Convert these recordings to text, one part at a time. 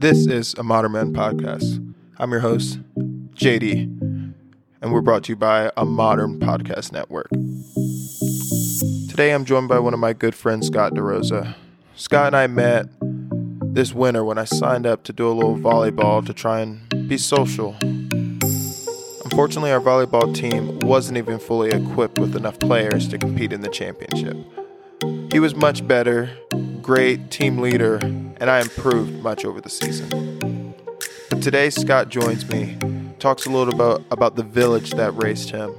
This is a Modern Man podcast. I'm your host, JD, and we're brought to you by a modern podcast network. Today I'm joined by one of my good friends, Scott DeRosa. Scott and I met this winter when I signed up to do a little volleyball to try and be social. Unfortunately, our volleyball team wasn't even fully equipped with enough players to compete in the championship. He was much better, great team leader, and I improved much over the season. But today, Scott joins me, talks a little about, about the village that raised him,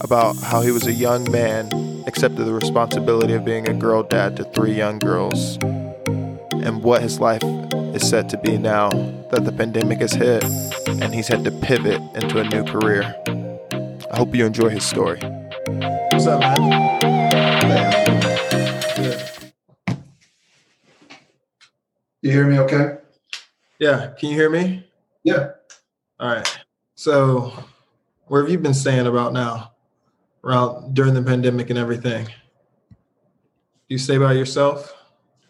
about how he was a young man, accepted the responsibility of being a girl dad to three young girls, and what his life is set to be now that the pandemic has hit and he's had to pivot into a new career. I hope you enjoy his story. What's up, man? You hear me okay? Yeah, can you hear me? Yeah. All right. So, where have you been staying about now? Around during the pandemic and everything? Do you stay by yourself?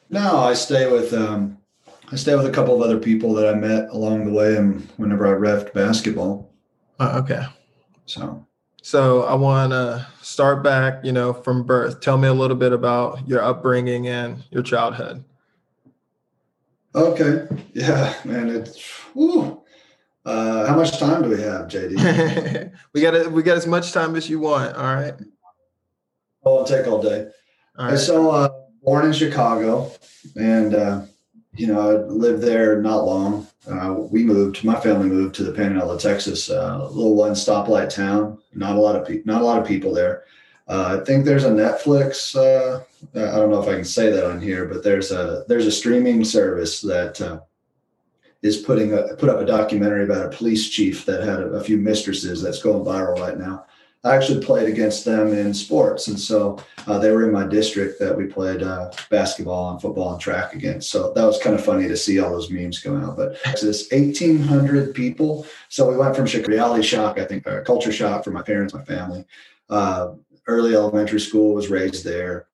No, I stay with um I stay with a couple of other people that I met along the way and whenever I refed basketball. Uh, okay. So So I want to start back, you know, from birth. Tell me a little bit about your upbringing and your childhood. Okay. Yeah, man, it's whew. Uh, how much time do we have, JD? we got. We got as much time as you want. All right. Oh, I'll take all day. All right. So uh, born in Chicago, and uh, you know I lived there not long. Uh, we moved. My family moved to the Panhandle, Texas, uh, a little one stoplight town. Not a lot of people. Not a lot of people there. Uh, I think there's a Netflix. Uh, I don't know if I can say that on here, but there's a there's a streaming service that uh, is putting a, put up a documentary about a police chief that had a, a few mistresses that's going viral right now. I actually played against them in sports, and so uh, they were in my district that we played uh, basketball and football and track against. So that was kind of funny to see all those memes go out. But it's this 1,800 people. So we went from reality shock, I think, uh, culture shock for my parents, my family. Uh, early elementary school was raised there.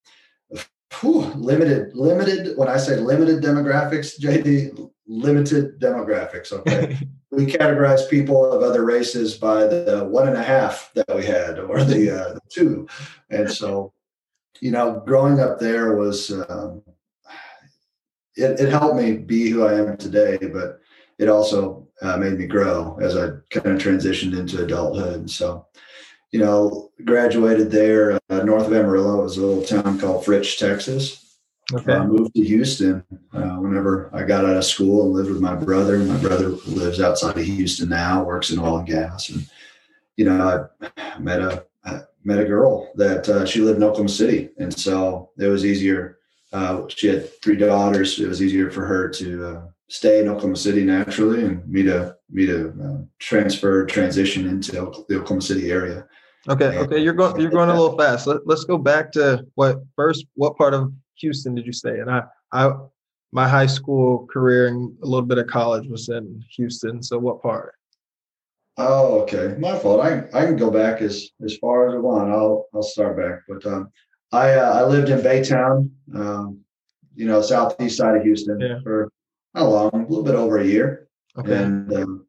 Whew, limited, limited. When I say limited demographics, JD, limited demographics. Okay we categorize people of other races by the one and a half that we had or the, uh, the two and so you know growing up there was um, it, it helped me be who i am today but it also uh, made me grow as i kind of transitioned into adulthood so you know graduated there uh, north of amarillo it was a little town called fritch texas Okay. I moved to Houston uh, whenever I got out of school and lived with my brother. My brother lives outside of Houston now, works in oil and gas. And, you know, I met a, I met a girl that uh, she lived in Oklahoma City. And so it was easier. Uh, she had three daughters. It was easier for her to uh, stay in Oklahoma City naturally and me to, me to uh, transfer, transition into the Oklahoma City area. Okay. Okay. You're going. You're going a little fast. Let, let's go back to what first. What part of Houston did you stay in? I, I, my high school career and a little bit of college was in Houston. So what part? Oh, okay. My fault. I I can go back as as far as I want. I'll I'll start back. But um, I uh, I lived in Baytown, um, you know, southeast side of Houston Yeah. for how long? A little bit over a year. Okay. And um,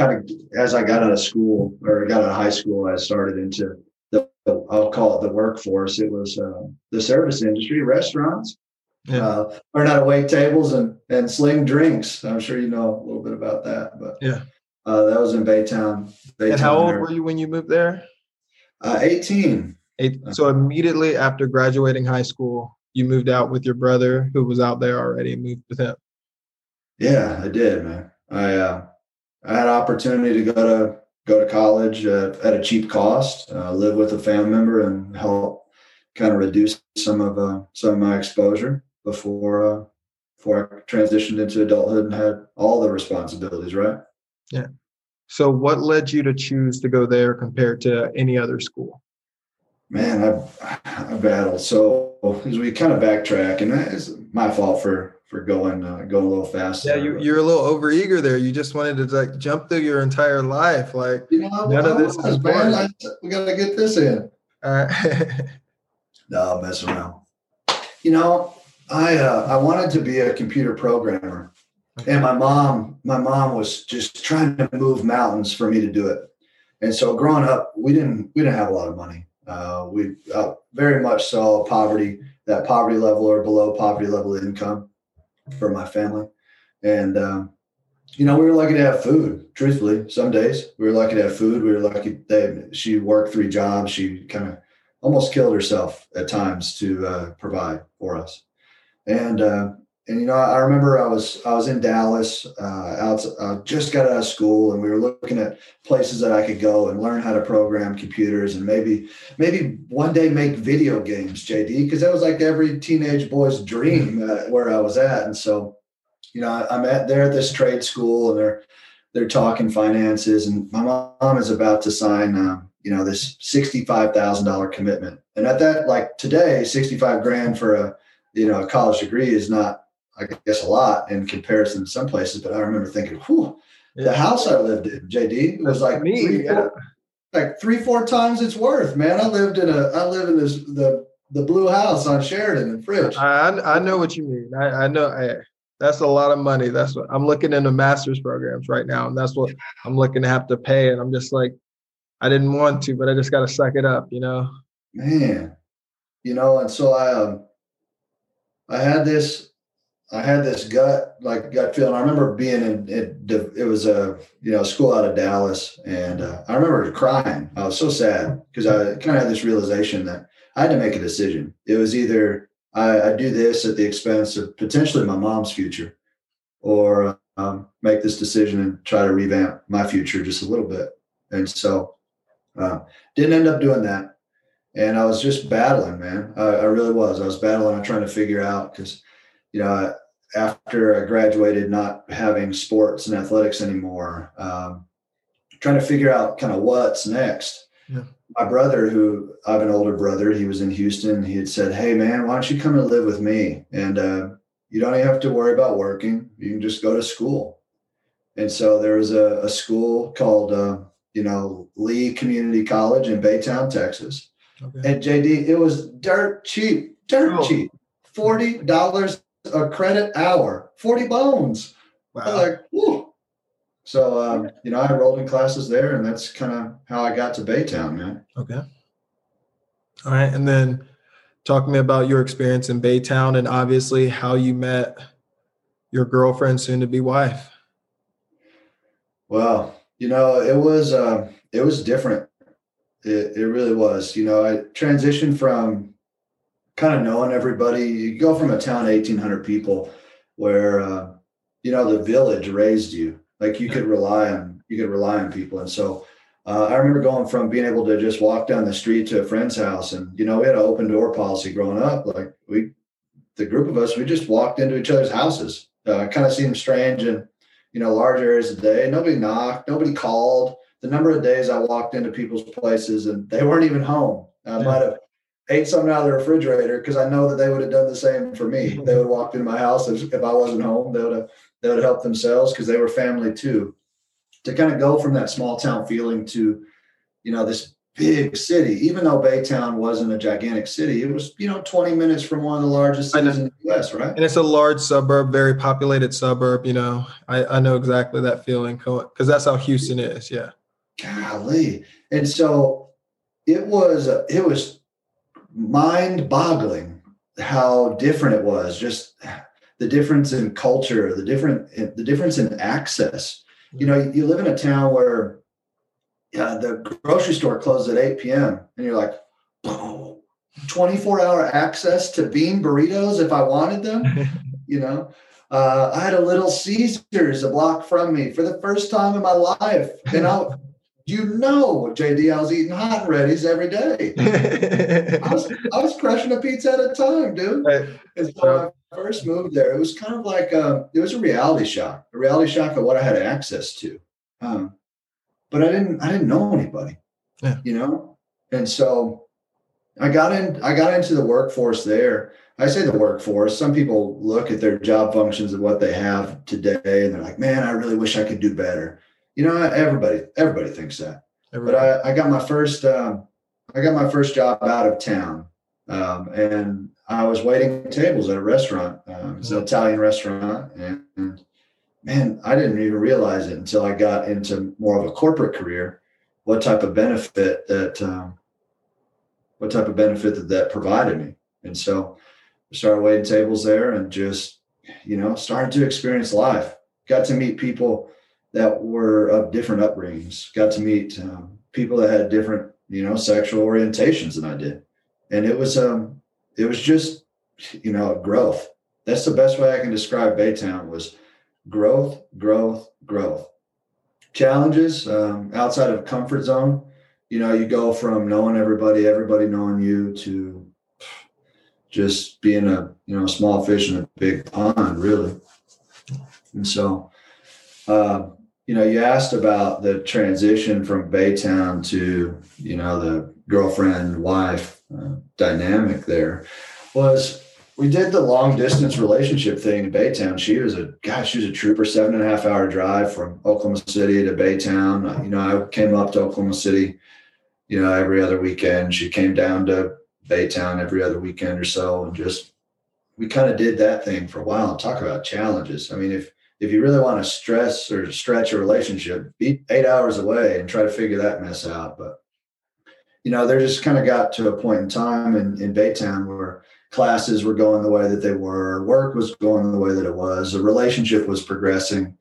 kind of as I got out of school or got out of high school, I started into the I'll call it the workforce. It was uh, the service industry, restaurants. Yeah. Uh, learn how to wait tables and and sling drinks. I'm sure you know a little bit about that. But Yeah. uh, that was in Baytown. Baytown and how old area. were you when you moved there? Uh, 18. Eight, so immediately after graduating high school, you moved out with your brother who was out there already and moved with him. Yeah, I did, man. I uh, I had opportunity to go to go to college uh, at a cheap cost, uh, live with a family member, and help kind of reduce some of uh, some of my exposure before uh, before I transitioned into adulthood and had all the responsibilities. Right. Yeah. So what led you to choose to go there compared to any other school? Man, I I battled. So as we kind of backtrack, and that is my fault for for going uh, going a little fast. Yeah, you, you're a little overeager there. You just wanted to like jump through your entire life. Like, You know, None of this was, is fun. I, we got to get this in. all right. No, messing around. You know, I uh, I wanted to be a computer programmer, And my mom, my mom was just trying to move mountains for me to do it. And so growing up, we didn't we didn't have a lot of money. Uh, we uh, very much saw poverty, that poverty level or below poverty level income for my family. And um, you know, we were lucky to have food. Truthfully, some days we were lucky to have food. We were lucky that she worked three jobs. She kind of almost killed herself at times to uh, provide for us. And uh, and you know, I remember I was I was in Dallas, uh, out uh, just got out of school, and we were looking at places that I could go and learn how to program computers, and maybe maybe one day make video games, JD, because that was like every teenage boy's dream uh, where I was at. And so, you know, I, am at there at this trade school, and they're they're talking finances, and my mom is about to sign, um, you know, this sixty five thousand dollar commitment, and at that, like today, sixty five grand for a you know a college degree is not I guess a lot in comparison to some places, but I remember thinking, whew, yeah. the house I lived in, JD, was like me, three, yeah. four, like three, four times its worth, man. I lived in a, I live in this, the, the blue house on Sheridan and Fritch. I, I know what you mean. I, I know I, that's a lot of money. That's what I'm looking into master's programs right now. And that's what I'm looking to have to pay. And I'm just like, I didn't want to, but I just got to suck it up, you know? Man, you know, and so I, um, I had this I had this gut like gut feeling. I remember being in it. It was a you know school out of Dallas, and uh, I remember crying. I was so sad because I kind of had this realization that I had to make a decision. It was either I, I do this at the expense of potentially my mom's future, or um, make this decision and try to revamp my future just a little bit. And so, uh, didn't end up doing that. And I was just battling, man. I, I really was. I was battling. I'm trying to figure out because you know, after I graduated, not having sports and athletics anymore, um, trying to figure out kind of what's next. Yeah. My brother, who I have an older brother, he was in Houston. He had said, "Hey, man, why don't you come and live with me? And uh, you don't even have to worry about working. You can just go to school." And so there was a, a school called, uh, you know, Lee Community College in Baytown, Texas. Okay. And JD, it was dirt cheap, dirt oh. cheap, forty dollars a credit hour, 40 bones. Wow. like. So, um, you know, I enrolled in classes there, and that's kind of how I got to Baytown, man. Okay. All right. And then talk to me about your experience in Baytown and obviously how you met your girlfriend, soon to be wife. Well, you know, it was, uh, it was different. It, it really was. You know, I transitioned from kind of knowing everybody. You go from a town of 1,800 people where, uh, you know, the village raised you. Like you could rely on, you could rely on people. And so uh, I remember going from being able to just walk down the street to a friend's house. And, you know, we had an open door policy growing up. Like we, the group of us, we just walked into each other's houses. Uh, kind of seemed strange and, you know, large areas of the day. Nobody knocked, nobody called. The number of days I walked into people's places and they weren't even home. I yeah. might have ate something out of the refrigerator because I know that they would have done the same for me. Mm-hmm. They would have walked into my house if, I wasn't home. They would have they would have helped themselves because they were family too. To kind of go from that small town feeling to, you know, this big city. Even though Baytown wasn't a gigantic city, it was you know 20 minutes from one of the largest cities in the U.S. Right, and it's a large suburb, very populated suburb. You know, I, I know exactly that feeling because that's how Houston is. Yeah. Golly, and so it was it was mind boggling how different it was just the difference in culture the different the difference in access. You know you live in a town where yeah, the grocery store closes at 8 p.m and you're like oh, 24 hour access to bean burritos if i wanted them? You know? Uh, i had a little caesars a block from me for the first time in my life and i you know, JD, I was eating hot and ready's every day. I was I was crushing a pizza at a time, dude. And so when I first moved there, it was kind of like um, it was a reality shock, a reality shock of what I had access to. Um, but I didn't I didn't know anybody, yeah. you know, and so I got in I got into the workforce there. I say the workforce. Some people look at their job functions and what they have today, and they're like, "Man, I really wish I could do better." You know, everybody, everybody thinks that. Everybody. But I, I got my first, um, I got my first job out of town, um, and I was waiting tables at a restaurant. Um, it's an mm-hmm. Italian restaurant, and, and man, I didn't even realize it until I got into more of a corporate career. What type of benefit that, um, what type of benefit that that provided me. And so I started waiting tables there and just, you know, started to experience life. Got to meet people that were of different upbringings. Got to meet um, people that had different, you know, sexual orientations than I did, and it was um, it was just, you know, growth. That's the best way I can describe Baytown was growth, growth, growth. Challenges um, outside of comfort zone. You know, you go from knowing everybody, everybody knowing you, to just being a you know small fish in a big pond, really. And so, uh, you know, you asked about the transition from Baytown to you know the girlfriend wife uh, dynamic. There was we did the long distance relationship thing in Baytown. She was a gosh, she was a trooper, seven and a half hour drive from Oklahoma City to Baytown. You know, I came up to Oklahoma City, you know, every other weekend. She came down to Baytown every other weekend or so, and just we kind of did that thing for a while. Talk about challenges. I mean, if if you really want to stress or stretch a relationship, be eight hours away and try to figure that mess out. But you know, there just kind of got to a point in time in, in Baytown where classes were going the way that they were, work was going the way that it was, the relationship was progressing,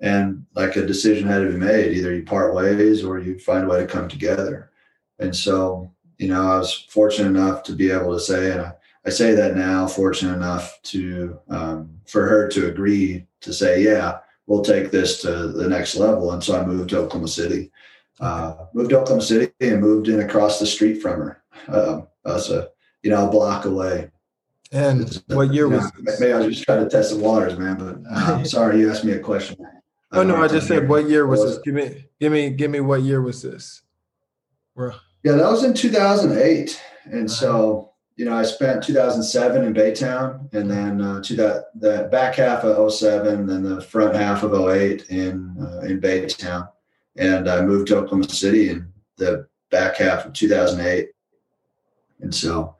and like a decision had to be made. Either you part ways or you find a way to come together. And so, you know, I was fortunate enough to be able to say, and I, I say that now, fortunate enough to um, for her to agree to say, yeah, we'll take this to the next level. And so I moved to Oklahoma City. Uh, moved to Oklahoma City and moved in across the street from her. Uh, that's a you know, a block away. And what year was know, Maybe I was just trying to test the waters, man. But uh, sorry, you asked me a question. Oh no, I just said what year was this? Give me, give me, give me what year was this? Where? Yeah, that was in 2008, and so you know I spent 2007 in Baytown, and then uh, to that the back half of 07, then the front half of 08 in uh, in Baytown, and I moved to Oklahoma City in the back half of 2008, and so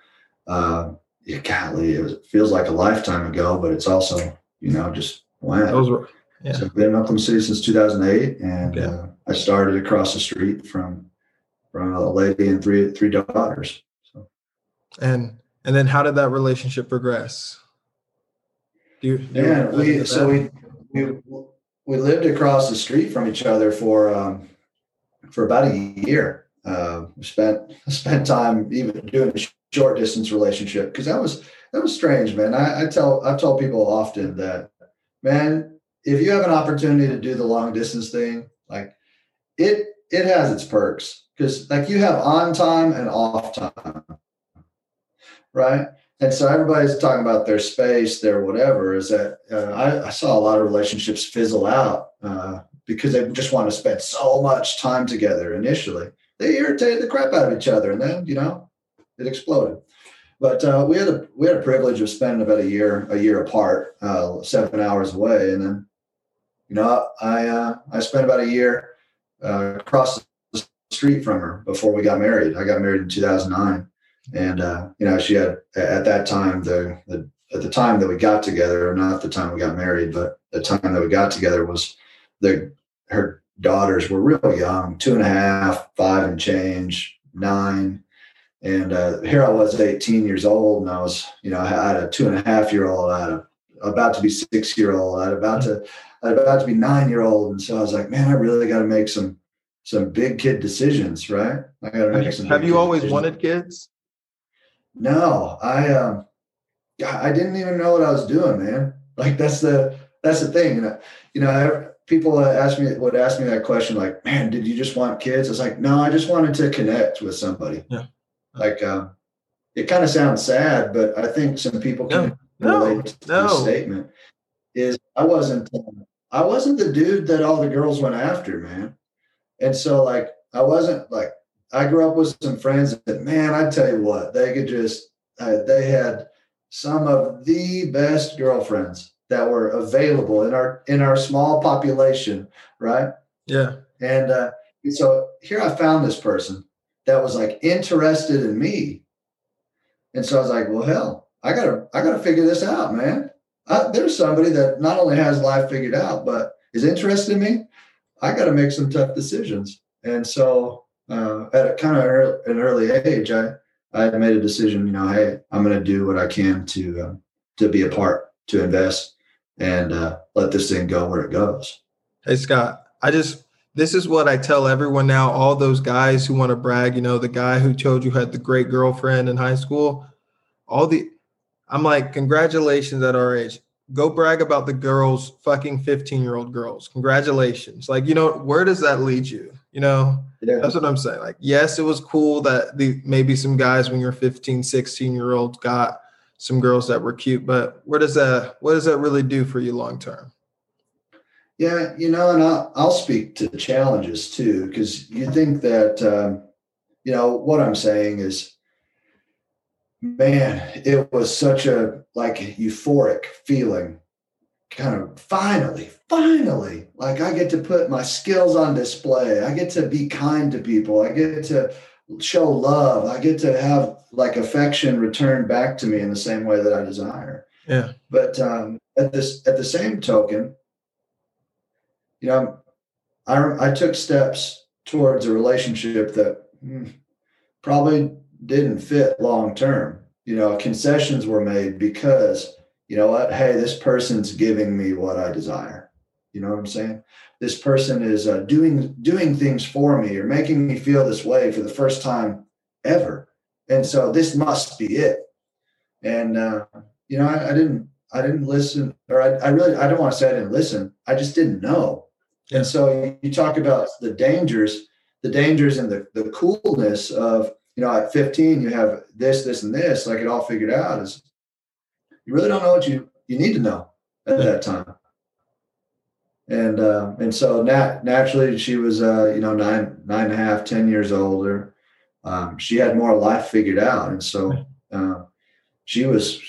uh, yeah, golly, it, was, it feels like a lifetime ago, but it's also, you know, just wow. Those were, yeah. So I've been in Oklahoma City since 2008, and okay. uh, I started across the street from from a lady and three three daughters. And and then how did that relationship progress? Do you, do yeah, we so we, we we lived across the street from each other for um, for about a year. Uh, spent spent time even doing a short distance relationship because that was that was strange, man. I, I tell I've told people often that, man, if you have an opportunity to do the long distance thing, like it it has its perks because like you have on time and off time, right? And so everybody's talking about their space, their whatever. Is that uh, I, I, saw a lot of relationships fizzle out uh, because they just want to spend so much time together initially. They irritated the crap out of each other, and then you know it exploded. But uh, we had a we had a privilege of spending about a year a year apart, uh, seven hours away, and then you know I uh, I spent about a year uh, across the street from her before we got married. I got married in 2009, and uh, you know she had at that time the the at the time that we got together, not the time we got married, but the time that we got together was the her daughters were real young, two and a half, five and change, nine, and uh, here I was, 18 years old, and I was, you know, I had a two and a half year old, I had a about to be six year old, I had about to, I had about to be nine year old, and so I was like, man, I really got to make some some big kid decisions, right? I got to make some. Have you always decisions. wanted kids? No, I um, I didn't even know what I was doing, man. Like that's the that's the thing, you know. You know, people ask me would ask me that question, like, man, did you just want kids? It's like, no, I just wanted to connect with somebody. Yeah like um, it kind of sounds sad, but I think some people can no, relate to no. this statement. Is I wasn't I wasn't the dude that all the girls went after, man. And so like I wasn't like I grew up with some friends that man, I tell you what, they could just uh, they had some of the best girlfriends that were available in our in our small population, right? Yeah. And uh, so here I found this person that was like interested in me. And so I was like, well, hell, I gotta, I gotta figure this out, man. I, there's somebody that not only has life figured out, but is interested in me. I got to make some tough decisions. And so uh, at a kind of an early age, I, I made a decision, you know, hey, I'm going to do what I can to, uh, to be a part, to invest and uh, let this thing go where it goes. Hey, Scott, I just, this is what I tell everyone now. All those guys who want to brag, you know, the guy who told you had the great girlfriend in high school, all the, I'm like, congratulations at our age. Go brag about the girls, fucking 15 year old girls. Congratulations. Like, you know, where does that lead you? You know, yeah. that's what I'm saying. Like, yes, it was cool that the maybe some guys when you're 15, 16 year old got some girls that were cute, but what does that what does that really do for you long term? Yeah, you know, and I'll, I'll speak to the challenges too, because you think that, um, you know, what I'm saying is man, it was such a like euphoric feeling. Kind of finally, finally, like I get to put my skills on display. I get to be kind to people. I get to show love. I get to have like affection returned back to me in the same way that I desire. Yeah. But um, at this, at the same token, you know, I I took steps towards a relationship that hmm, probably didn't fit long term. You know, concessions were made because, you know what, hey, this person's giving me what I desire. You know what I'm saying? This person is uh, doing doing things for me or making me feel this way for the first time ever, and so this must be it. And uh, you know, I, I didn't I didn't listen, or I, I really I don't want to say I didn't listen. I just didn't know. And so you talk about the dangers, the dangers and the, the coolness of you know, at 15, you have this, this, and this, like it all figured out is you really don't know what you, you need to know at that time. And, uh, and so nat- naturally she was, uh, you know, nine, nine and a half, 10 years older. Um, she had more life figured out. And so, uh, she was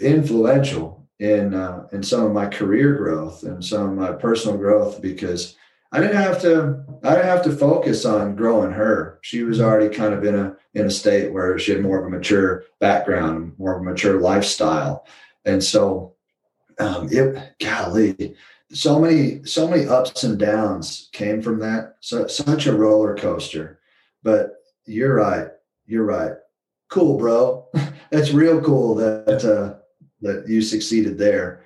influential in, uh, in some of my career growth and some of my personal growth because I didn't have to I didn't have to focus on growing her. She was mm-hmm. already kind of in a in a state where she had more of a mature background, more of a mature lifestyle. And so um it golly, so many so many ups and downs came from that. So such a roller coaster. But you're right. You're right. Cool, bro. That's real cool that uh that you succeeded there.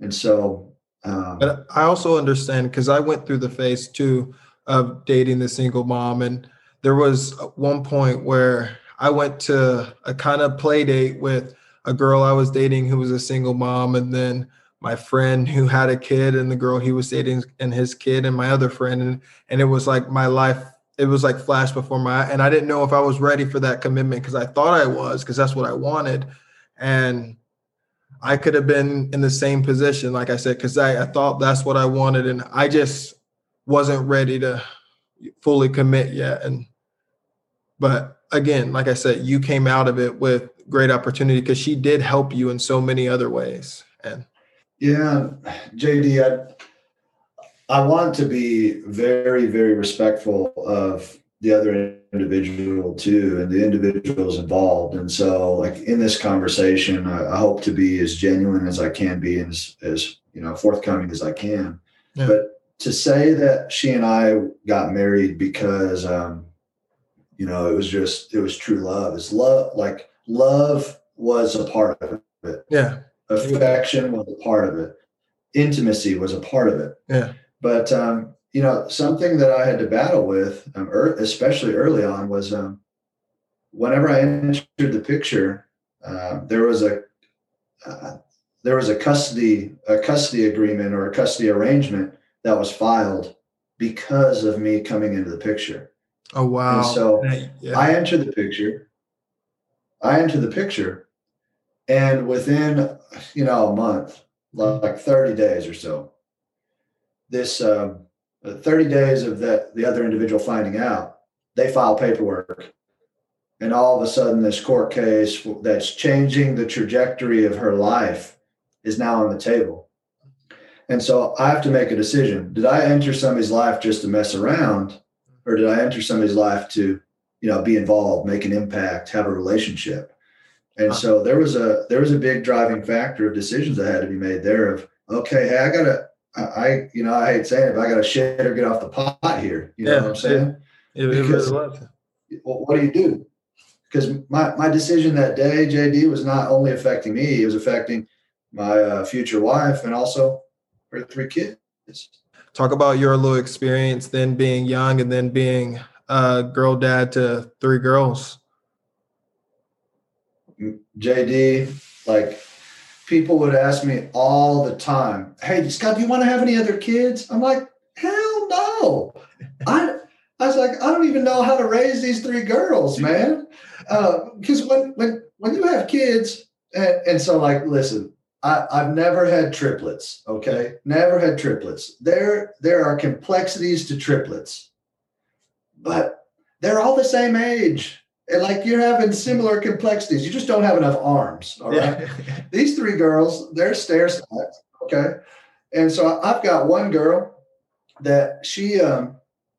And so um, but I also understand because I went through the phase too of dating the single mom, and there was one point where I went to a kind of play date with a girl I was dating who was a single mom, and then my friend who had a kid, and the girl he was dating, and his kid, and my other friend, and and it was like my life. It was like flash before my and I didn't know if I was ready for that commitment because I thought I was because that's what I wanted, and I could have been in the same position, like I said, because I, I thought that's what I wanted, and I just wasn't ready to fully commit yet. And but again, like I said, you came out of it with great opportunity because she did help you in so many other ways. And yeah, JD, I I want to be very, very respectful of the other individual too and the individuals involved and so like in this conversation I, I, hope to be as genuine as i can be and as, as you know forthcoming as i can yeah. but to say that she and i got married because um you know it was just it was true love. It's love like love was a part of it. Yeah. Affection was a part of it. Intimacy was a part of it. Yeah. But um you know, something that I had to battle with, um, especially early on, was um, whenever I entered the picture, uh, there was a uh, there was a custody a custody agreement or a custody arrangement that was filed because of me coming into the picture. Oh wow! And so yeah. I enter the picture. I enter the picture, and within you know a month, like thirty days or so, this. Um, 30 days of that the other individual finding out, they file paperwork. And all of a sudden, this court case that's changing the trajectory of her life is now on the table. And so I have to make a decision. Did I enter somebody's life just to mess around? Or did I enter somebody's life to, you know, be involved, make an impact, have a relationship? And so there was a there was a big driving factor of decisions that had to be made there of okay, hey, I gotta I, you know, I hate saying it, but I gotta shit or get off the pot here. You know Yeah, what I'm saying? It, it Because-. Well, what do you do? Because my, my decision that day, JD, was not only affecting me, it was affecting my uh, future wife and also her three kids. Talk about your little experience then being young and then being a girl dad to three girls. JD, like people would ask me all the time, Hey, Scott, do you want to have any other kids? I'm like, hell no. I, I was like, I don't even know how to raise these three girls, man. Uh, because when, when, when you have kids, and, and so like, listen, I, I've never had triplets. Okay, never had triplets. There, there are complexities to triplets, but they're all the same age. And like you're having similar complexities. You just don't have enough arms. All right. These three girls, they're stair. Okay. And so I've got one girl that she, um,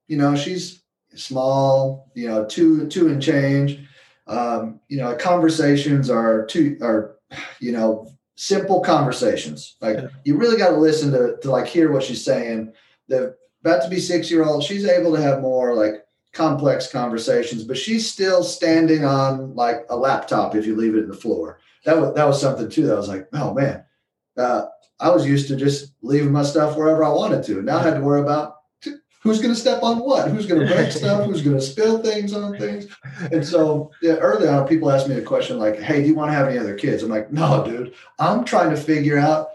you know, she's small, you know, two, two and change. Um, you know, conversations are two, are, you know, simple conversations. Like Yeah. you really got to listen to, to like hear what she's saying. The about to be six year old, she's able to have more like complex conversations, but she's still standing on like a laptop if you leave it in the floor. That was that was something too. That was like, oh man, uh, I was used to just leaving my stuff wherever I wanted to. Now I had to worry about who's going to step on what, who's going to break stuff, who's going to spill things on things. And so yeah, early on, people asked me a question like, "Hey, do you want to have any other kids?" I'm like, "No, dude. I'm trying to figure out."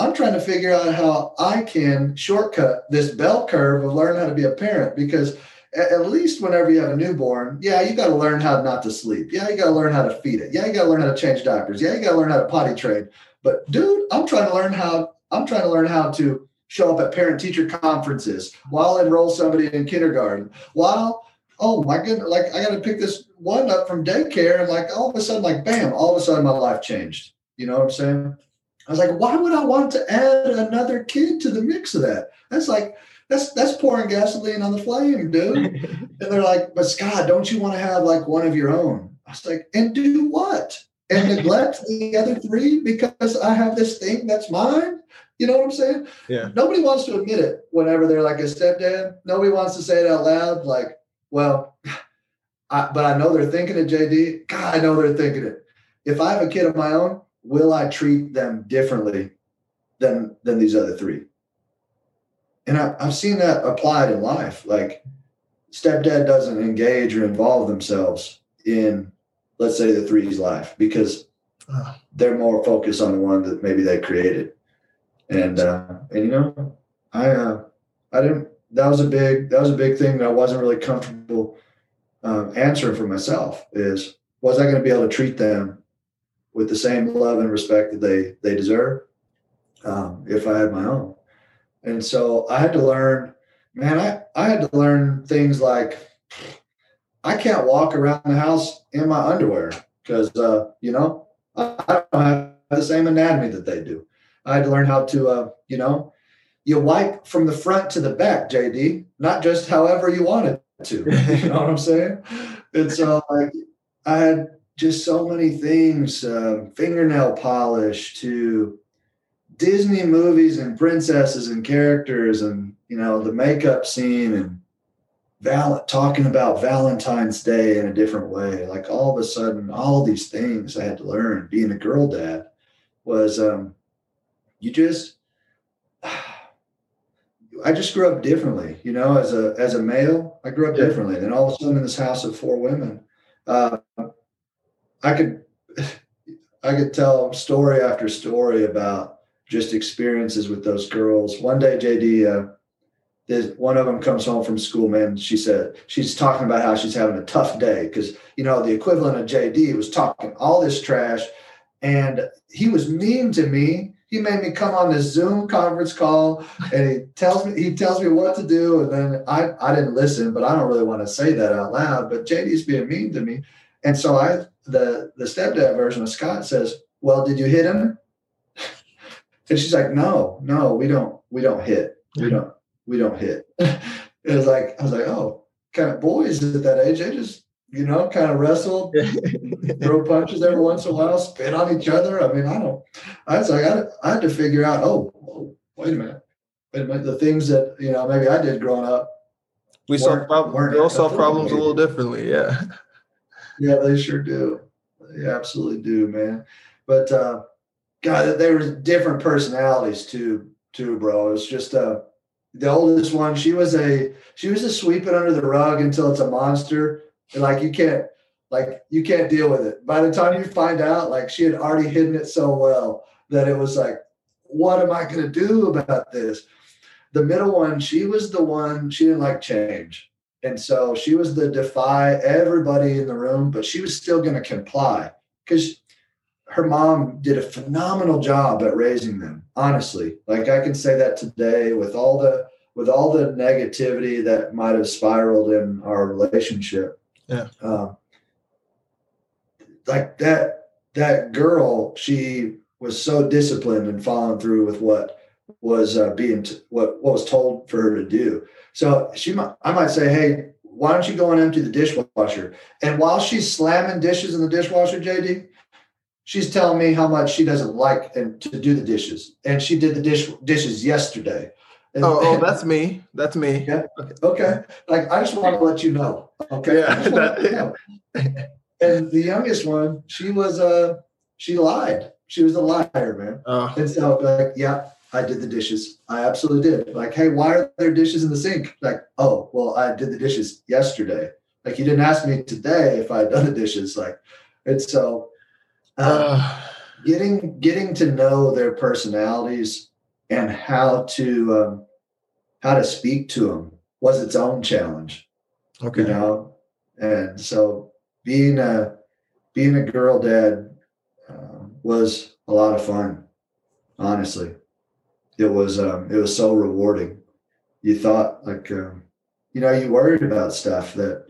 I'm trying to figure out how I can shortcut this bell curve of learning how to be a parent because at, at least whenever you have a newborn, yeah, you got to learn how not to sleep. Yeah, you got to learn how to feed it. Yeah, you got to learn how to change diapers. Yeah, you got to learn how to potty train. But dude, I'm trying to learn how I'm trying to learn how to show up at parent teacher conferences while enroll somebody in kindergarten. While oh my goodness like i got to pick this one up from daycare and like all of a sudden like bam all of a sudden my life changed. You know what i'm saying? I was like why would i want to add another kid to the mix of that? That's like that's that's pouring gasoline on the flame dude. And they're like but scott don't you want to have like one of your own? I was like and do what? And neglect the other three because i have this thing that's mine you know what i'm saying Yeah. nobody wants to admit it whenever they're like a stepdad. Nobody wants to say it out loud. Like, well, I, but I know they're thinking it, JD. God, I know they're thinking it. If I have a kid of my own, will I treat them differently than than these other three? And I, I've seen that applied in life. Like, stepdad doesn't engage or involve themselves in, let's say, the three's life because they're more focused on the one that maybe they created. And uh, and you know, I uh, I didn't. That was a big that was a big thing that I wasn't really comfortable um, answering for myself. Is was I going to be able to treat them with the same love and respect that they they deserve um, if I had my own? And so I had to learn. Man, I I had to learn things like I can't walk around the house in my underwear because uh, you know I I don't have the same anatomy that they do. I had to learn how to, uh, you know, you wipe from the front to the back, JD, not just however you want it to. You know what I'm saying? And so, like, I had just so many things uh, fingernail polish to Disney movies and princesses and characters and, you know, the makeup scene and val- talking about Valentine's Day in a different way. Like, all of a sudden, all these things I had to learn being a girl dad was, um, you just I just grew up differently, you know, as a as a male, I grew up Yeah. differently. And then all of a sudden in this house of four women, uh, I could I could tell story after story about just experiences with those girls. One day, JD, uh, there's one of them comes home from school, man. She said she's talking about how she's having a tough day because you know the equivalent of JD was talking all this trash, and he was mean to me. He made me come on this Zoom conference call, and he tells me he tells me what to do, and then I I didn't listen, but I don't really want to say that out loud. But JD's being mean to me, and so I the the stepdad version of Scott says, "Well, did you hit him?" And she's like, "No, no, we don't we don't hit. We don't." we don't hit. it was like I was like, oh, kind of boys at that age, they just you know, kind of wrestled, throw punches every once in a while, spit on each other. I mean, I don't. I was like, I, I had to figure out. Oh, oh, wait a minute, wait a minute. The things that you know maybe I did growing up. We solve problems. We all solve problems a little differently. Yeah. Yeah, they sure do. They absolutely do, man. But uh, God, there were different personalities too, too, bro. It was just uh, the oldest one. She was a she was a sweep it under the rug until it's a monster. And like you can't like you can't deal with it. By the time you find out, like she had already hidden it so well that it was like, what am I going to do about this? The middle one, she was the one she didn't like change. And so she was the defy everybody in the room, but she was still going to comply because her mom did a phenomenal job at raising them. Honestly, like I can say that today with all the with all the negativity that might have spiraled in our relationship. Yeah. Uh, like that that girl, she was so disciplined and following through with what was uh, being t- what what was told for her to do. So she might I might say, hey, why don't you go and empty the dishwasher? And while she's slamming dishes in the dishwasher, JD, she's telling me how much she doesn't like and to do the dishes. And she did the dish dishes yesterday. And, oh, oh, that's me. That's me. Yeah. Okay. Like I just want to let you know. Okay. Yeah. That, and the youngest one, she was uh she lied. She was a liar, man. Oh. And so like, yeah, I did the dishes. I absolutely did. Like, hey, why are there dishes in the sink? Like, oh, well, I did the dishes yesterday. Like, you didn't ask me today if I had done the dishes. Like, and so uh, getting getting to know their personalities and how to um, how to speak to them was its own challenge. Okay. You know, and so being a being a girl dad uh, was a lot of fun, honestly it was um, it was so rewarding. You thought like um, you know you worried about stuff that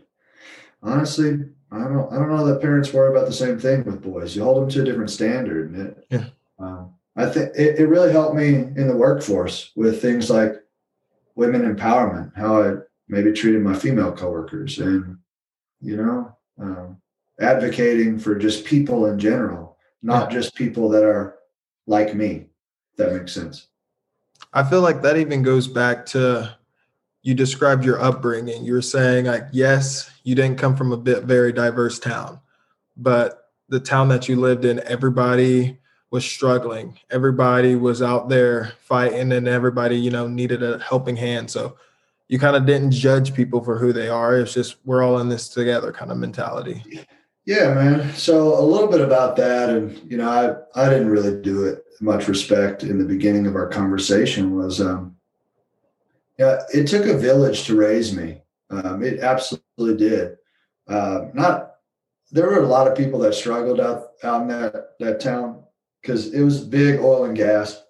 honestly I don't I don't know that parents worry about the same thing with boys. You hold them to a different standard, and it, yeah. I think it, it really helped me in the workforce with things like women empowerment, how I maybe treated my female coworkers, and you know, um, advocating for just people in general, not yeah. just people that are like me. that makes sense. I feel like that even goes back to you described your upbringing. You were saying like, yes, you didn't come from a bit very diverse town, but the town that you lived in, everybody was struggling. Everybody was out there fighting and everybody, you know, needed a helping hand. So you kind of didn't judge people for who they are. It's just we're all in this together kind of mentality. Yeah, man. So a little bit about that, and you know, I I didn't really do it much respect in the beginning of our conversation was um, yeah, it took a village to raise me. Um, it absolutely did. Uh, not there were a lot of people that struggled out, out in that that town because it was big oil and gas,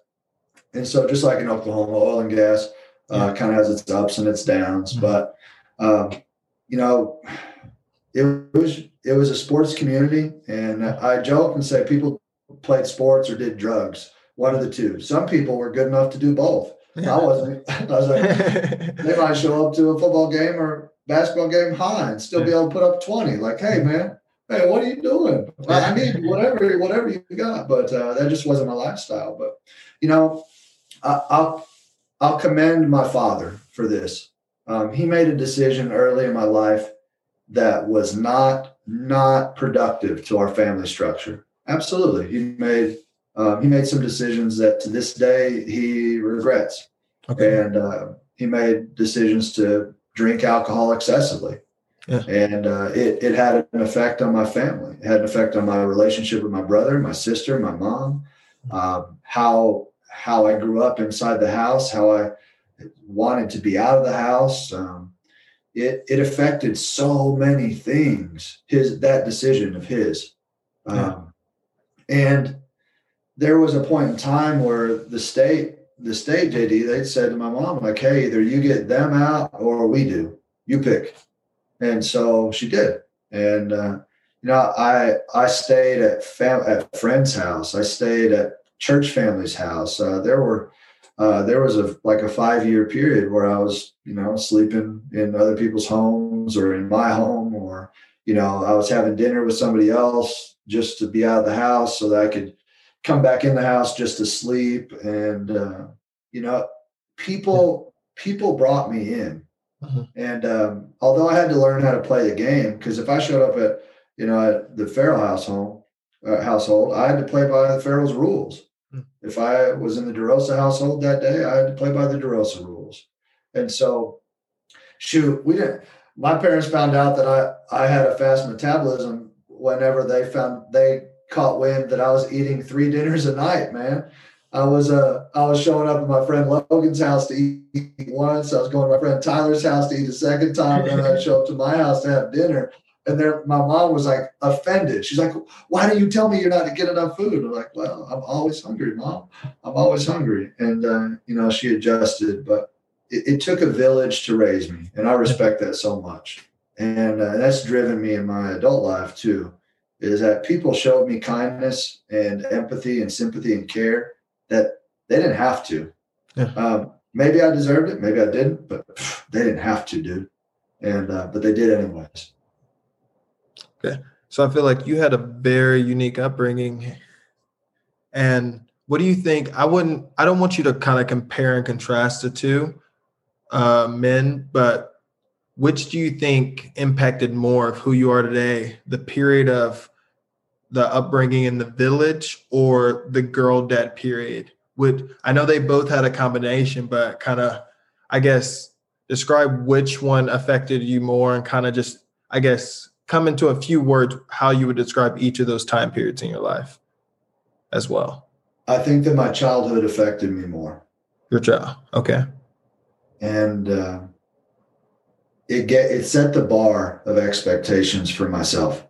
and so just like in Oklahoma, oil and gas uh, yeah. kind of has its ups and its downs. Mm-hmm. But um, you know, it was it was a sports community, and I joke and say people played sports or did drugs. One of the two. Some people were good enough to do both. Yeah. I wasn't. I was like, they might show up to a football game or basketball game high and still be able to put up 20. Like, hey, man, hey, what are you doing? I need whatever, whatever you got. But uh, that just wasn't my lifestyle. But, you know, I, I'll, I'll commend my father for this. Um, he made a decision early in my life that was not not productive to our family structure. Absolutely. He made um, he made some decisions that to this day he regrets. Okay. And uh, he made decisions to drink alcohol excessively. Yeah. And uh, it, it had an effect on my family. It had an effect on my relationship with my brother, my sister, my mom, um, how how I grew up inside the house, how I wanted to be out of the house. Um, it it affected so many things. His that decision of his. Um, and there was a point in time where the state, the state JD, they said to my mom, like, hey, either you get them out or we do. You pick. And so she did. And uh, you know, I I stayed at fam- at friend's house. I stayed at church family's house. Uh, there were uh, there was a like a five year period where I was, you know, sleeping in other people's homes or in my home or you know, I was having dinner with somebody else just to be out of the house so that I could come back in the house just to sleep. And, uh, you know, people, people brought me in. Mhm. And um, although I had to learn how to play the game, because if I showed up at, you know, at the Farrell household, uh, household, I had to play by the Farrell's rules. Hmm. If I was in the DeRosa household that day, I had to play by the DeRosa rules. And so, shoot, we didn't. My parents found out that I I had a fast metabolism whenever they found they caught wind that I was eating three dinners a night. Man, I was uh I was showing up at my friend Logan's house to eat once. I was going to my friend Tyler's house to eat a second time, and then I'd show up to my house to have dinner. And there, my mom was like offended. She's like, "Why do you tell me you're not to get enough food?" I'm like, "Well, I'm always hungry, mom. I'm always hungry." And uh, you know, she adjusted, but it, it took a village to raise me, and I respect that so much. And uh, that's driven me in my adult life too. Is that people showed me kindness and empathy and sympathy and care that they didn't have to. Yeah. Um, maybe I deserved it, maybe I didn't, but pff, they didn't have to, dude. And uh, but they did anyways. Okay, So I feel like you had a very unique upbringing. And what do you think? I wouldn't, I don't want you to kind of compare and contrast the two uh, men, but which do you think impacted more of who you are today? The period of the upbringing in the village or the girl dad period? Would I know they both had a combination, but kind of, I guess, describe which one affected you more and kind of just, I guess, come into a few words how you would describe each of those time periods in your life as well. I think that my childhood affected me more, Your child. Okay. and uh, it get it set the bar of expectations for myself.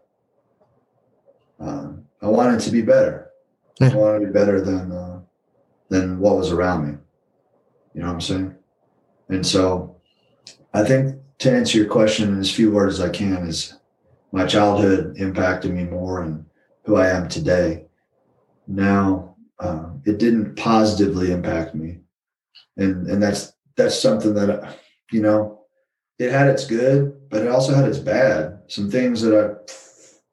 Um, I wanted to be better. I wanted to be better than uh, than what was around me. You know what I'm saying? And so, I think to answer your question in as few words as I can is my childhood impacted me more and who I am today. Now, uh, it didn't positively impact me, and and that's that's something that you know it had its good, but it also had its bad. Some things that I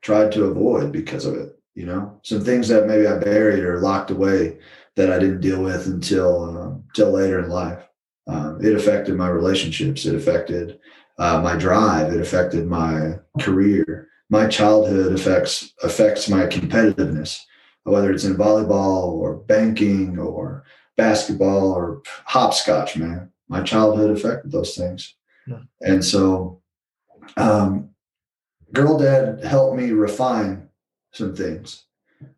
tried to avoid because of it. You know, some things that maybe I buried or locked away that I didn't deal with until uh, until later in life. Um, it affected my relationships. It affected uh, my drive. It affected my career. My childhood affects affects my competitiveness, whether it's in volleyball or banking or basketball or hopscotch. Man, my childhood affected those things, Yeah. and so um, Girl Dad helped me refine some things.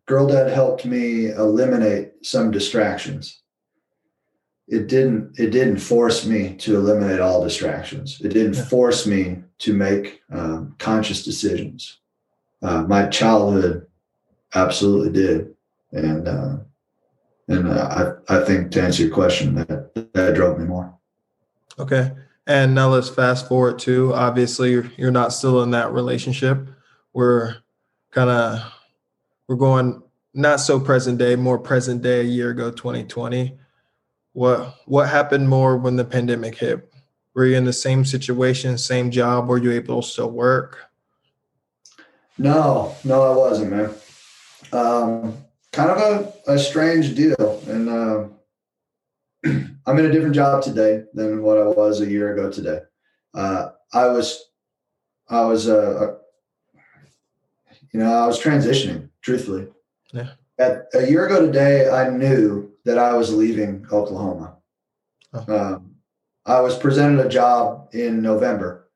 Girl Dad helped me eliminate some distractions it didn't it didn't force me to eliminate all distractions it didn't Yeah. force me to make um, conscious decisions uh, my childhood absolutely did and uh, and uh, I, I think to answer your question that that drove me more Okay. And now let's fast forward to obviously you're, not still in that relationship. We're kind of we're going not so present day, more present day a year ago, 2020. What what happened more when the pandemic hit? Were you in the same situation, same job? Were you able to still work? no no i wasn't man um, kind of a, a strange deal and uh, i'm in a different job today than what i was a year ago today uh, i was i was uh, you know i was transitioning truthfully Yeah. At, a year ago today i knew that i was leaving oklahoma Oh. um, i was presented a job in november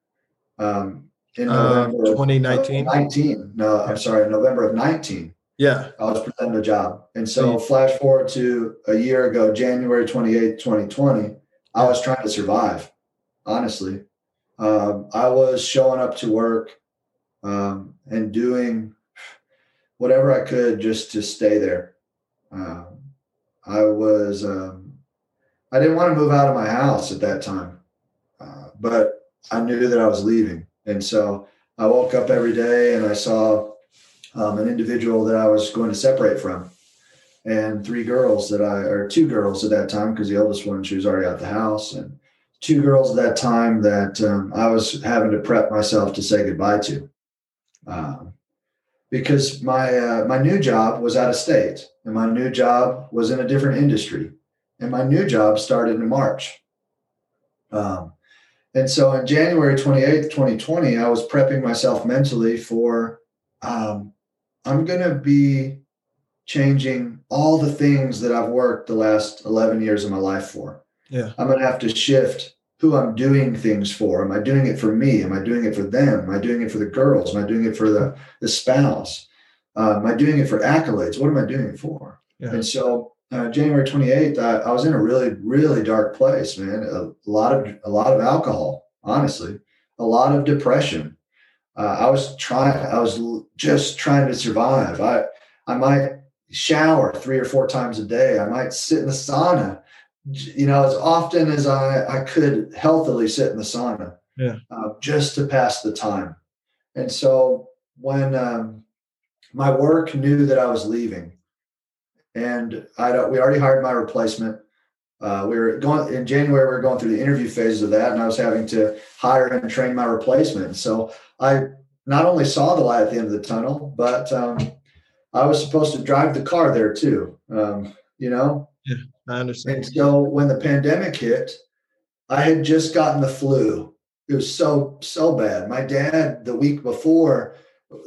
um, in Uh, november of 2019? 19 no i'm sorry november of 19 Yeah. I was presented a job. And so So flash forward to a year ago, January 28th, 2020, I was trying to survive, honestly. Um, I was showing up to work um, and doing whatever I could just to stay there. Um, I was, um, I didn't want to move out of my house at that time, uh, but I knew that I was leaving. And so I woke up every day and I saw um, an individual that I was going to separate from, and three girls that I, or two girls at that time, because the oldest one, she was already out of the house, and two girls at that time that um, I was having to prep myself to say goodbye to. Um, because my uh, my new job was out of state, and my new job was in a different industry, and my new job started in March. Um, and so in January 28th, 2020, I was prepping myself mentally for um, I'm going to be changing all the things that I've worked the last 11 years of my life for. Yeah. I'm going to have to shift who I'm doing things for. Am I doing it for me? Am I doing it for them? Am I doing it for the girls? Am I doing it for the, the spouse? Uh, am I doing it for accolades? What am I doing it for? Yeah. And so uh, January 28th, I, I, was in a really, really dark place, man. A, lot of, a lot of alcohol, honestly, a lot of depression. Uh, I was trying, I was just trying to survive. I, I might shower three or four times a day. I might sit in the sauna, you know, as often as I, I could healthily sit in the sauna, yeah, uh, just to pass the time. And so when um, my work knew that I was leaving, and I don't, we already hired my replacement. Uh, we were going in January. We were going through the interview phases of that, and I was having to hire and train my replacement. So I not only saw the light at the end of the tunnel, but um, I was supposed to drive the car there too. Um, you know. Yeah, I understand. And so when the pandemic hit, I had just gotten the flu. It was so so bad. My dad, the week before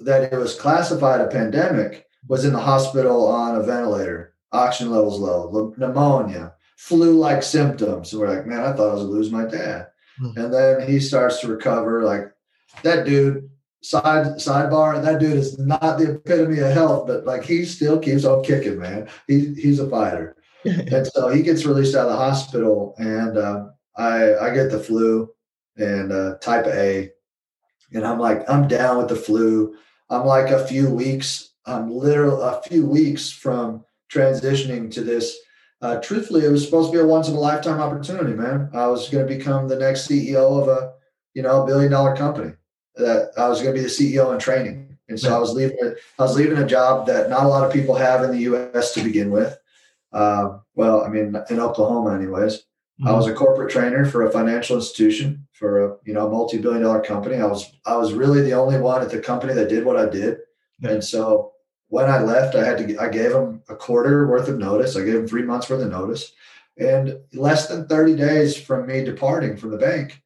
that it was classified a pandemic, was in the hospital on a ventilator, oxygen levels low, pneumonia, flu-like symptoms. And we're like, man, I thought I was gonna lose my dad. Hmm. And then he starts to recover. Like that dude, side sidebar, that dude is not the epitome of health, but like he still keeps on kicking, man. He, he's a fighter. and so he gets released out of the hospital, and um, I I get the flu and uh, type A, and I'm like I'm down with the flu. I'm like a few weeks I'm literally a few weeks from transitioning to this. Uh, truthfully, it was supposed to be a once in a lifetime opportunity, man. I was going to become the next CEO of a, you know, a billion dollar company. That I was going to be the CEO in training, and so I was leaving. I was leaving a job that not a lot of people have in the U.S. to begin with. Uh, well, I mean, in Oklahoma, anyways. Mm-hmm. I was a corporate trainer for a financial institution for a you know multi billion dollar company. I was I was really the only one at the company that did what I did, and so when I left, I had to I gave them a quarter worth of notice. I gave them three months worth of notice. And less than 30 days from me departing from the bank,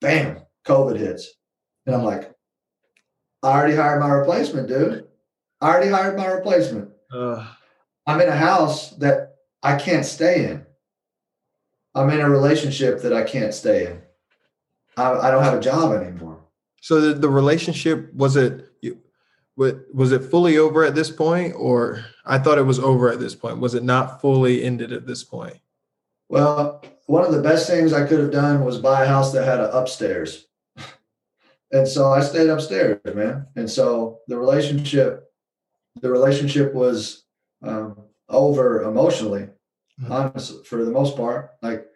bam, COVID hits. And I'm like, I already hired my replacement, dude. I already hired my replacement. Uh, I'm in a house that I can't stay in. I'm in a relationship that I can't stay in. I, I don't have a job anymore. So the, the relationship was it was it fully over at this point or i thought it was over at this point was it not fully ended at this point well one of the best things i could have done was buy a house that had an upstairs and so i stayed upstairs man and so the relationship the relationship was um, over emotionally mm-hmm. honestly for the most part like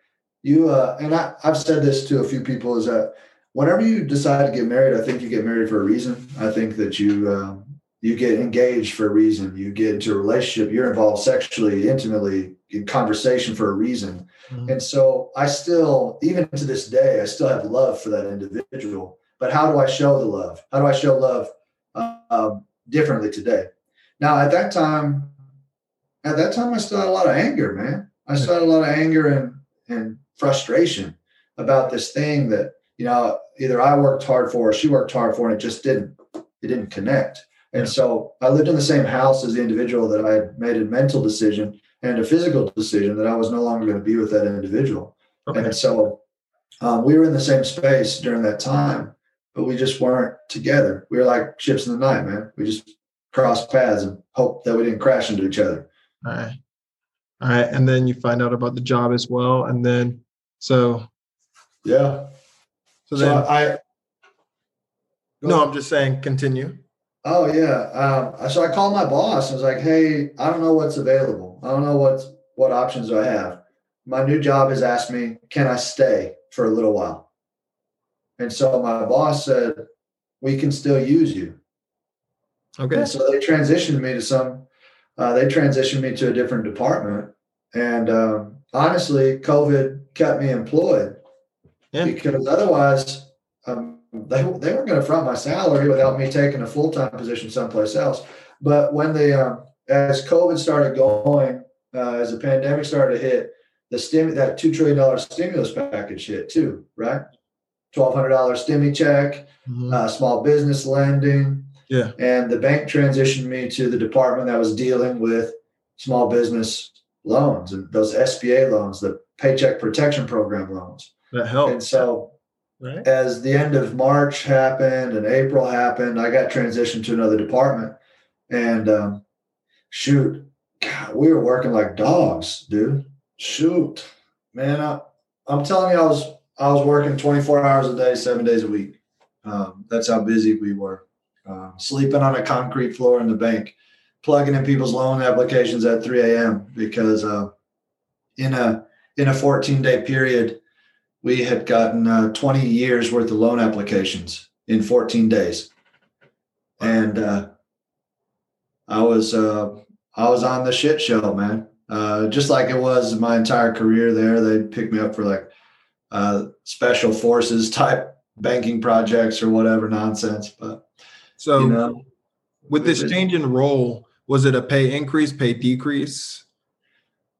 you uh, and I, i've said this to a few people is that whenever you decide to get married, I think you get married for a reason. I think that you um, you get engaged for a reason. You get into a relationship. You're involved sexually, intimately, in conversation for a reason. Mm-hmm. And so, I still, even to this day, I still have love for that individual. But how do I show the love? How do I show love uh, um, differently today? Now, at that time, at that time, I still had a lot of anger, man. I still had a lot of anger and and frustration about this thing that you know, either I worked hard for or she worked hard for, and it just didn't, it didn't connect. And so I lived in the same house as the individual that I had made a mental decision and a physical decision that I was no longer going to be with that individual. Okay. And so um, we were in the same space during that time, but we just weren't together. We were like ships in the night, man. We just crossed paths and hoped that we didn't crash into each other. All right. All right. And then you find out about the job as well. And then, so. Yeah. So then so I. No, I'm just saying, continue. Oh yeah. Um, so I called my boss. I was like, "Hey, I don't know what's available. I don't know what's what options do I have. My new job has asked me, can I stay for a little while?" And so my boss said, "We can still use you." Okay. And so they transitioned me to some. Uh, they transitioned me to a different department, and um, honestly, COVID kept me employed yeah. Because otherwise, um, they they weren't going to front my salary without me taking a full time position someplace else. But when the uh, as COVID started going, uh, as the pandemic started to hit, the stim that two trillion dollar stimulus package hit too, right? Twelve hundred dollar stimmy check, Mhm. uh, small business lending, Yeah. and the bank transitioned me to the department that was dealing with small business loans and those SBA loans, the Paycheck Protection Program loans. That helped. And so Right. as the end of March happened and April happened, I got transitioned to another department. And um, shoot, God, we were working like dogs, dude. Shoot, man, I, I'm telling you, I was I was working 24 hours a day, seven days a week. Um, that's how busy we were. Um, sleeping on a concrete floor in the bank, plugging in people's loan applications at 3 a.m. because uh, in a in a 14 day period, we had gotten uh, 20 years worth of loan applications in 14 days and uh, i was uh, i was on the shit show man uh, just like it was my entire career there they picked me up for like uh, special forces type banking projects or whatever nonsense but So you know. with this it- change in role, was it a pay increase, pay decrease?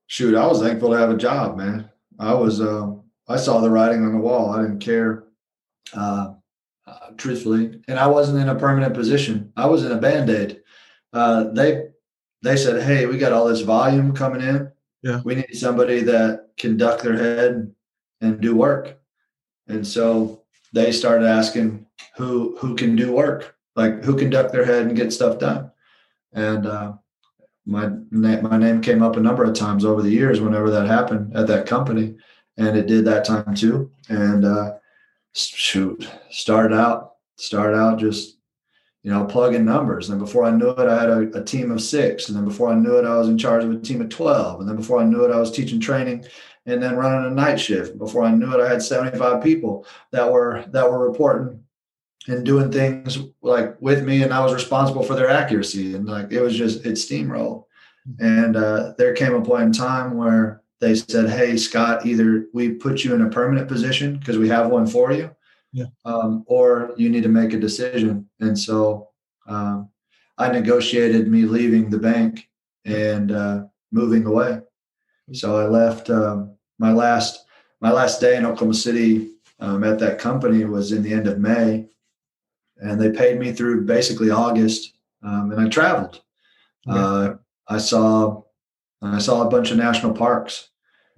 shoot i was thankful to have a job man. I was uh, i saw the writing on the wall. I didn't care uh, uh, truthfully. And i wasn't in a permanent position. I was in a band-aid. Uh, they they said hey we got all this volume coming in. Yeah. we need somebody that can duck their head and do work. And so they started asking who who can do work like who can duck their head and get stuff done. And uh, my na- my name came up a number of times over the years whenever that happened at that company and it did that time too. And uh shoot started out started out just you know plugging numbers. And before i knew it i had a, a team of six. And then before i knew it i was in charge of a team of 12 and then before i knew it i was teaching training and then running a night shift. Before i knew it i had 75 people that were that were reporting and doing things like with me and i was responsible for their accuracy and like it was just it steamrolled. And uh, there came a point in time where they said hey scott either we put you in a permanent position because we have one for you Yeah. um, or you need to make a decision. And so um, i negotiated me leaving the bank and uh, moving away. So i left um, my last my last day in oklahoma city um, at that company was in the end of may. And they paid me through basically august um, and i traveled. Okay. uh, i saw i saw a bunch of national parks.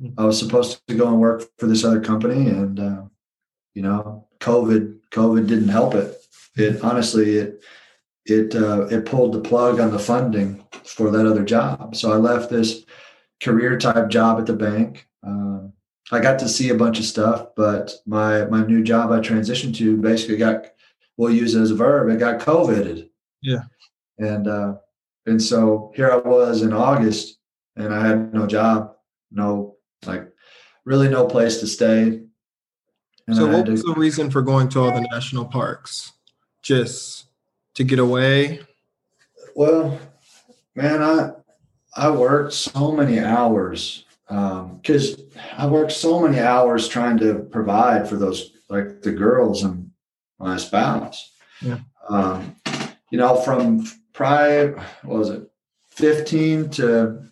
Mhm. i was supposed to go and work for this other company and uh, you know covid covid didn't help it. It honestly it it uh, it pulled the plug on the funding for that other job. So i left this career type job at the bank um, i got to see a bunch of stuff but my my new job i transitioned to basically got we'll use it as a verb it got covided Yeah. and uh and so here i was in august and i had no job no like really no place to stay and so what was to- the reason for going to all the national parks? Just to get away? Well, man, I I worked so many hours because I worked so many hours trying to provide for those like the girls and my spouse. Yeah. Um, you know, from prior what was it, fifteen to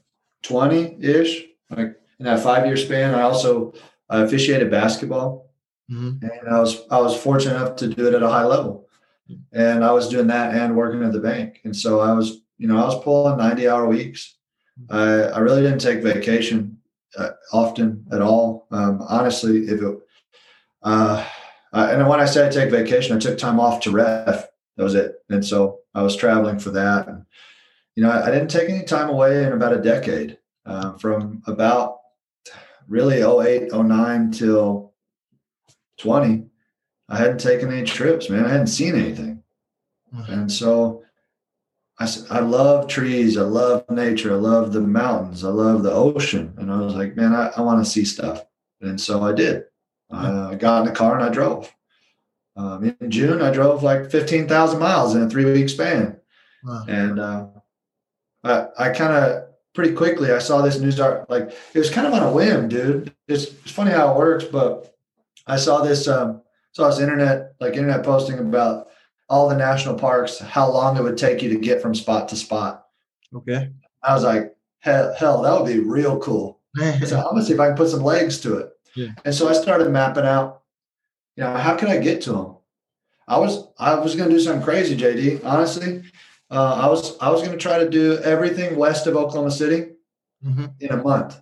twenty ish, like in that five year span. I also I officiated basketball Mhm. and I was I was fortunate enough to do it at a high level, and I was doing that and working at the bank, and so I was you know I was pulling ninety hour weeks. I I really didn't take vacation uh, often at all. Um, honestly, if it uh, I, and when I say I take vacation, I took time off to ref. That was it, and so I was traveling for that. And, you know, I, I didn't take any time away in about a decade, uh, from about really 08, 09 till 20, I hadn't taken any trips, man. I hadn't seen anything. And so I, I love trees. I love nature. I love the mountains. I love the ocean. And I was like, man, I, I want to see stuff. And so I did. Uh, I got in the car and I drove. Um, in June, I drove like 15,000 miles in a three week span. Wow. And uh, I, I kind of pretty quickly, I saw this news art. Like it was kind of on a whim, dude. It's, it's funny how it works, but I saw this um, saw this internet like internet posting about all the national parks, how long it would take you to get from spot to spot. Okay. I was like, hell, hell that would be real cool. So I'm gonna see if I can put some legs to it. Yeah. And so I started mapping out, you know, how can I get to them? I was I was gonna do something crazy, JD. Honestly, uh, I was I was gonna try to do everything west of Oklahoma City Mhm. in a month,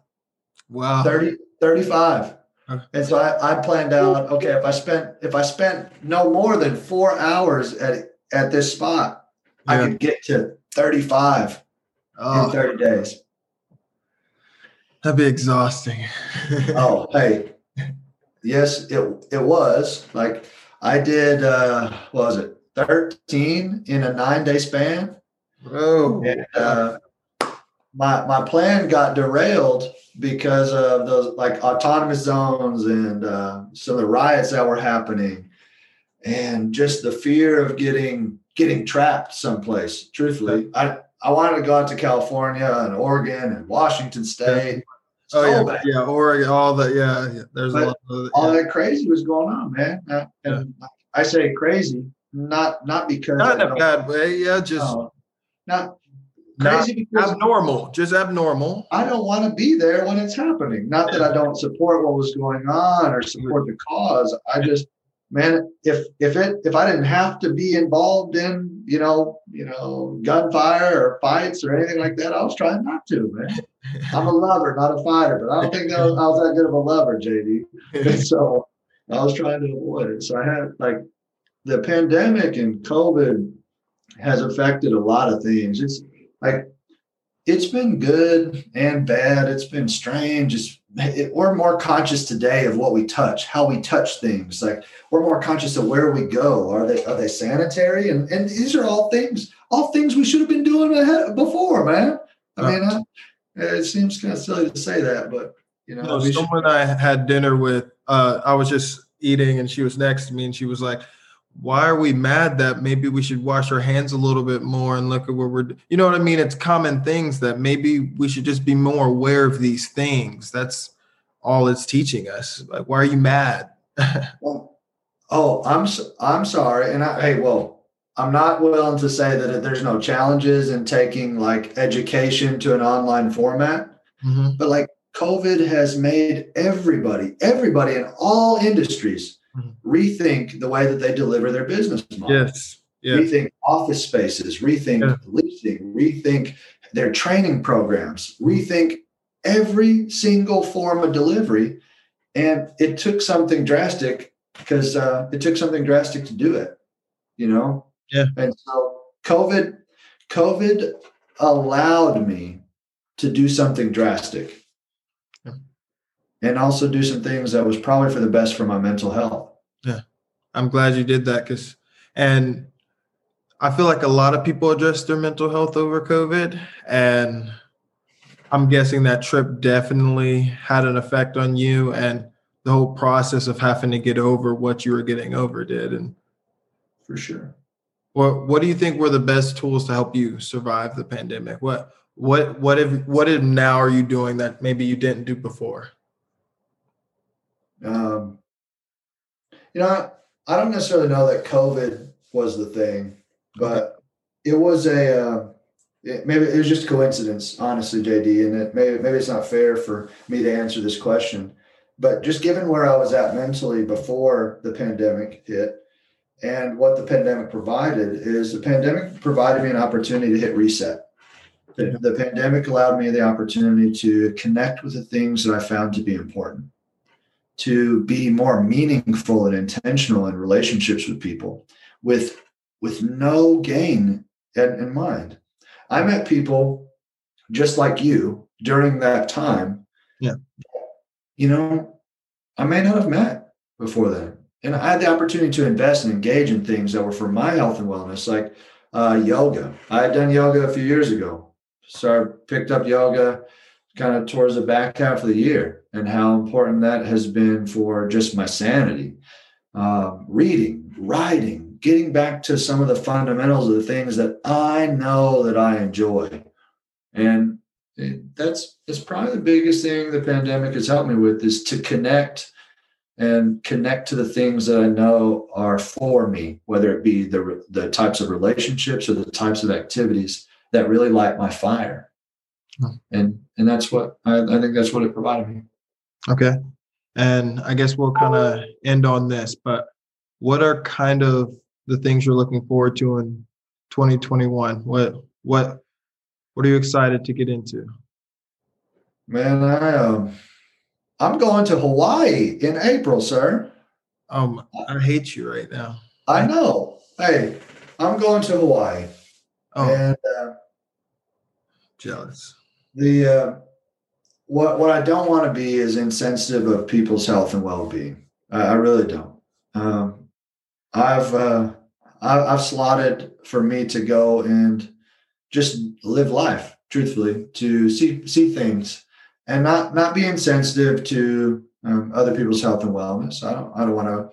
Wow. 30, 35. And so I, I planned out, okay, if I spent if I spent no more than four hours at at this spot, I could get to 35 in Oh, 30 days. that'd be exhausting. oh hey yes it it was like i did uh what was it 13 in a nine day span Oh. and uh my my plan got derailed because of those like autonomous zones and uh, some of the riots that were happening. And just the fear of getting getting trapped someplace truthfully. I i wanted to go out to california and oregon and washington state. Oh So yeah, bad. yeah, Oregon, all the yeah, yeah there's But a lot of all that crazy was going on, man. Uh, And I say crazy, not not because not in I a bad way. Yeah, just no, not crazy because abnormal, just abnormal. I don't want to be there when it's happening. Not that I don't support what was going on or support the cause. I just, man, if if it if I didn't have to be involved in you know you know gunfire or fights or anything like that, I was trying not to, man. I'm a lover, not a fighter, but I don't think that was, I was that good of a lover, JD. So I was trying to avoid it. So I had like the pandemic and COVID has affected a lot of things. It's like it's been good and bad. It's been strange. It's it, we're more conscious today of what we touch, how we touch things. Like we're more conscious of where we go. Are they are they sanitary? And and these are all things, all things we should have been doing ahead, before, man. I mean, I, it seems kind of silly to say that, but you know, No, we should- someone I had dinner with, uh, I was just eating and she was next to me and she was like, why are we mad that maybe we should wash our hands a little bit more and look at what we're, you know what I mean? It's common things that maybe we should just be more aware of these things. That's all it's teaching us. Like, why are you mad? Well, oh, I'm i'm sorry, and I hey, well, I'm not willing to say that there's no challenges in taking like education to an online format, Mhm. but like COVID has made everybody, everybody in all industries, Mhm. rethink the way that they deliver their business model. Yes. Yeah. Rethink office spaces, rethink Yeah. leasing, rethink their training programs, rethink every single form of delivery. And it took something drastic because uh, it took something drastic to do it, you know? Yeah. And so COVID, COVID allowed me to do something drastic. And also do some things that was probably for the best for my mental health. Yeah. I'm glad you did that because, and I feel like a lot of people addressed their mental health over COVID, and I'm guessing that trip definitely had an effect on you, and the whole process of having to get over what you were getting over did. And For sure. what what do you think were the best tools to help you survive the pandemic? What what what if what if now are you doing that maybe you didn't do before? Um, you know, I don't necessarily know that COVID was the thing, but it was a uh, it, maybe it was just a coincidence, honestly, JD. And it maybe maybe it's not fair for me to answer this question, but just given where I was at mentally before the pandemic hit, and what the pandemic provided is the pandemic provided me an opportunity to hit reset. The, the pandemic allowed me the opportunity to connect with the things that I found to be important to be more meaningful and intentional in relationships with people with with no gain in, in mind. I met people just like you during that time. Yeah. you know i may not have met before then. And i had the opportunity to invest and engage in things that were for my health and wellness like uh, yoga. I had done yoga a few years ago. So i picked up yoga kind of towards the back half of the year and how important that has been for just my sanity. Um, reading, writing, getting back to some of the fundamentals of the things that I know that I enjoy. And it, that's that's probably the biggest thing the pandemic has helped me with is to connect and connect to the things that I know are for me, whether it be the the types of relationships or the types of activities that really light my fire. Hmm. And and that's what I, I think that's what it provided me. Okay. And I guess we'll kind of end on this, but what are kind of the things you're looking forward to in 2021? What what what are you excited to get into? Man, I um I'm going to Hawaii in April, sir. Um, I hate you right now. I know. Hey, I'm going to Hawaii. Oh. And uh, jealous. The uh, what what I don't want to be is insensitive of people's health and well being. I, I, really don't. Um, I've uh, I, I've slotted for me to go and just live life truthfully to see see things and not not be insensitive to um, other people's health and wellness. I don't I don't want to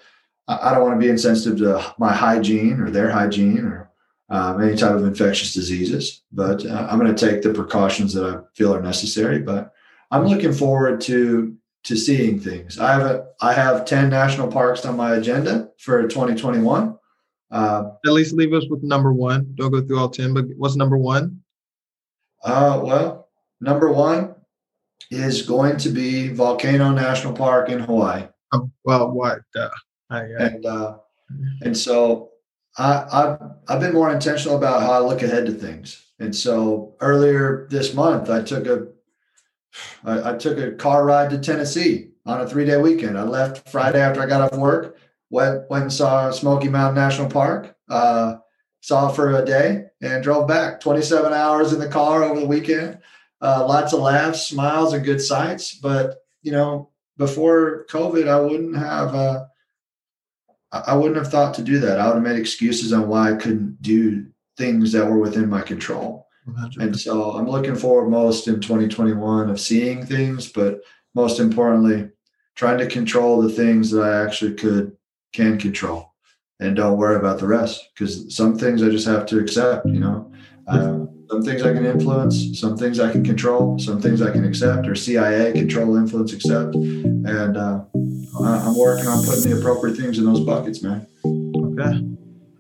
I don't want to be insensitive to my hygiene or their hygiene or um, any type of infectious diseases. But uh, I'm going to take the precautions that I feel are necessary. But I'm looking forward to to seeing things. I have a, I have 10 national parks on my agenda for 2021. Uh, At least leave us with number one. Don't go through all 10, but what's number one? Uh, well, number one is going to be Volcano National Park in Hawaii. Oh, well, what? Uh, and uh, and so I, I've I've been more intentional about how I look ahead to things. And so earlier this month, I took a I, I took a car ride to Tennessee on a three day weekend. I left Friday after I got off work, went went and saw Smoky Mountain National Park, uh, saw for a day, and drove back. Twenty seven hours in the car over the weekend. Uh, lots of laughs, smiles, and good sights. But you know, before COVID, I wouldn't have. Uh, I wouldn't have thought to do that. I would have made excuses on why I couldn't do things that were within my control. 100%. And so I'm looking forward most in 2021 of seeing things, but most importantly, trying to control the things that I actually could can control and don't worry about the rest because some things I just have to accept, you know. Uh, some things I can influence, some things I can control, some things I can accept, or CIA control, influence, accept. And uh, I'm working on putting the appropriate things in those buckets, man. Okay.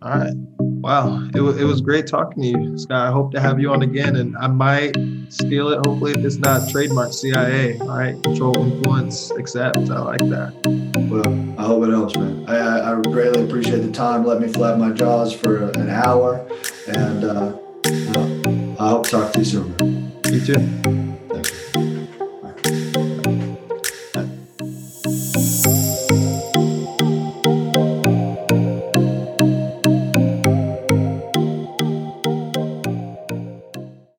All right. Wow. It, w- it was great talking to you, Scott. I hope to have you on again, and I might steal it. Hopefully, it's not trademark CIA. All right. Control, influence, accept. I like that. Well, I hope it helps, man. I, I greatly appreciate the time. Let me flap my jaws for an hour, and uh, I hope to talk to you soon. You too.